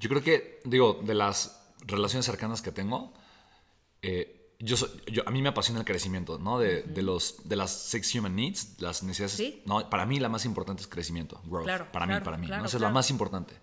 Yo creo que, digo, de las relaciones cercanas que tengo, eh, yo, soy- yo- a mí me apasiona el crecimiento, ¿no? De, de los, de las six human needs, las necesidades. Sí. No, para mí la más importante es crecimiento, growth. Claro, para mí, para mí. ¿no? Esa es la más importante.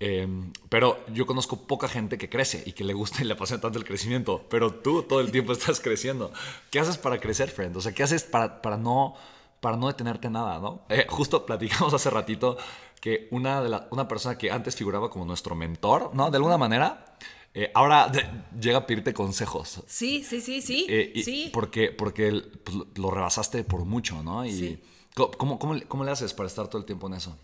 Eh, pero yo conozco poca gente que crece y que le gusta y le apasiona tanto el crecimiento. Pero tú todo el tiempo estás creciendo. ¿Qué haces para crecer, friend? O sea, ¿qué haces para, para, no, para no detenerte en nada, no? Eh, justo platicamos hace ratito que una, de la, una persona que antes figuraba como nuestro mentor, ¿no? De alguna manera, eh, ahora de- llega a pedirte consejos. Sí, sí, sí, sí. Eh, y sí. Porque, porque el- pues, lo- rebasaste por mucho, ¿no? Y Sí. ¿cómo, cómo, cómo le haces para estar todo el tiempo en eso?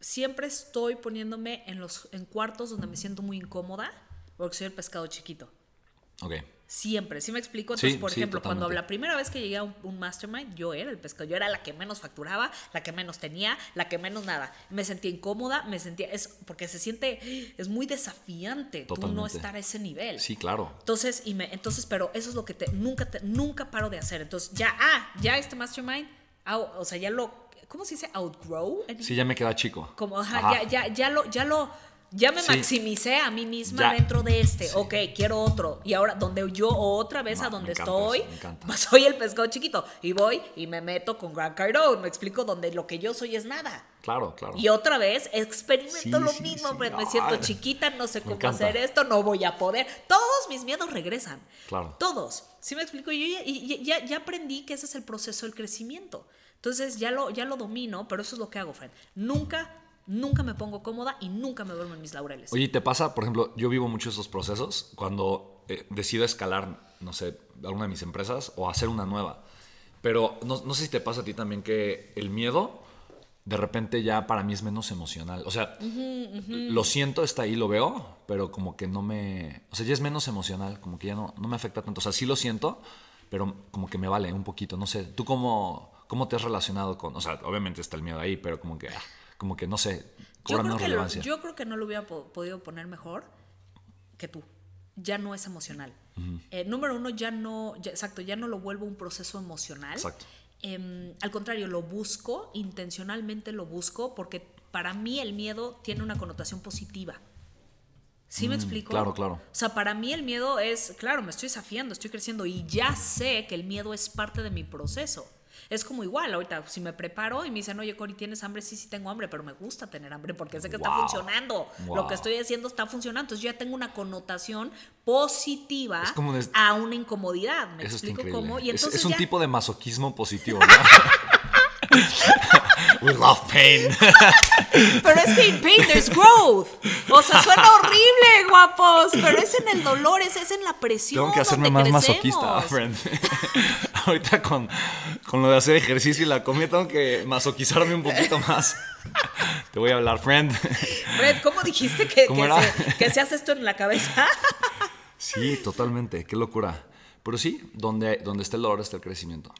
Siempre estoy poniéndome en los en cuartos donde me siento muy incómoda porque soy el pescado chiquito. Ok. Siempre, ¿sí me explico? Entonces, Sí, por sí, ejemplo, cuando totalmente. la primera vez que llegué a un, un mastermind, yo era el pescado, yo era la que menos facturaba, la que menos tenía, la que menos nada. Me sentía incómoda, me sentía, es porque se siente, es muy desafiante tú no Totalmente. estar a ese nivel. Sí, claro. Entonces, y me, entonces, pero eso es lo que te, nunca, te- nunca paro de hacer. Entonces, ya, ah, ya este mastermind, ah, o sea, ya lo, ¿cómo se dice? Outgrow. Sí, ya me queda chico. como, ajá, Ajá. Ya, ya, ya lo, ya lo, ya me Sí. maximicé a mí misma Ya. dentro de este. Sí. Ok, quiero otro. Y ahora, donde yo otra vez a donde estoy, eso, soy el pescado chiquito. Y voy y me meto con Grant Cardone. Me explico donde lo que yo soy es nada. Claro, claro. Y otra vez experimento Sí, lo mismo, pero me siento chiquita, no sé cómo hacer esto, no voy a poder. Todos mis miedos regresan. Claro. Todos. ¿Sí me explico? Yo ya, y- ya, ya aprendí que ese es el proceso del crecimiento. Entonces ya lo, ya lo domino, pero eso es lo que hago, Fred. Nunca, nunca me pongo cómoda y nunca me duermo en mis laureles. Oye, ¿te pasa, por ejemplo, yo vivo mucho esos procesos cuando eh, decido escalar, no sé, alguna de mis empresas o hacer una nueva? Pero no, no sé si te pasa a ti también que el miedo de repente ya para mí es menos emocional. O sea, lo siento, está ahí, lo veo, pero como que no me... O sea, ya es menos emocional, como que ya no, no me afecta tanto. O sea, sí lo siento, pero como que me vale un poquito. No sé, ¿tú cómo, cómo te has relacionado con... O sea, obviamente está el miedo ahí, pero como que, ah, como que no sé, cobra menos lo, relevancia. yo creo que no lo hubiera po- podido poner mejor que tú. Ya no es emocional. Eh, número uno, ya no, ya- exacto, ya no lo vuelvo un proceso emocional. Exacto. Em, al contrario, lo busco, intencionalmente lo busco, porque para mí el miedo tiene una connotación positiva. ¿Sí me explico? Mm, claro, claro. O sea, para mí el miedo es, claro, me estoy desafiando, estoy creciendo y ya sé que el miedo es parte de mi proceso. Es como igual, ahorita, si me preparo y me dicen, oye, Cori, ¿tienes hambre? Sí, sí tengo hambre, pero me gusta tener hambre porque sé que está Wow. funcionando. Lo que estoy haciendo está funcionando. Entonces yo ya tengo una connotación positiva como a una incomodidad. ¿Me Eso explico cómo? Y Es- entonces es, un ya- tipo de masoquismo positivo, ¿no? We love pain. Pero es que in pain there's growth. O sea, suena horrible, guapos. Pero es en el dolor, es, es en la presión. Tengo que hacerme más crecemos. masoquista, friend. Ahorita con, con lo de hacer ejercicio y la comida tengo que masoquizarme un poquito más. Te voy a hablar, friend. Fred, ¿cómo dijiste que, ¿Cómo que se, que se hace esto en la cabeza? Sí, totalmente. Qué locura. Pero sí, donde, donde está el dolor está el crecimiento.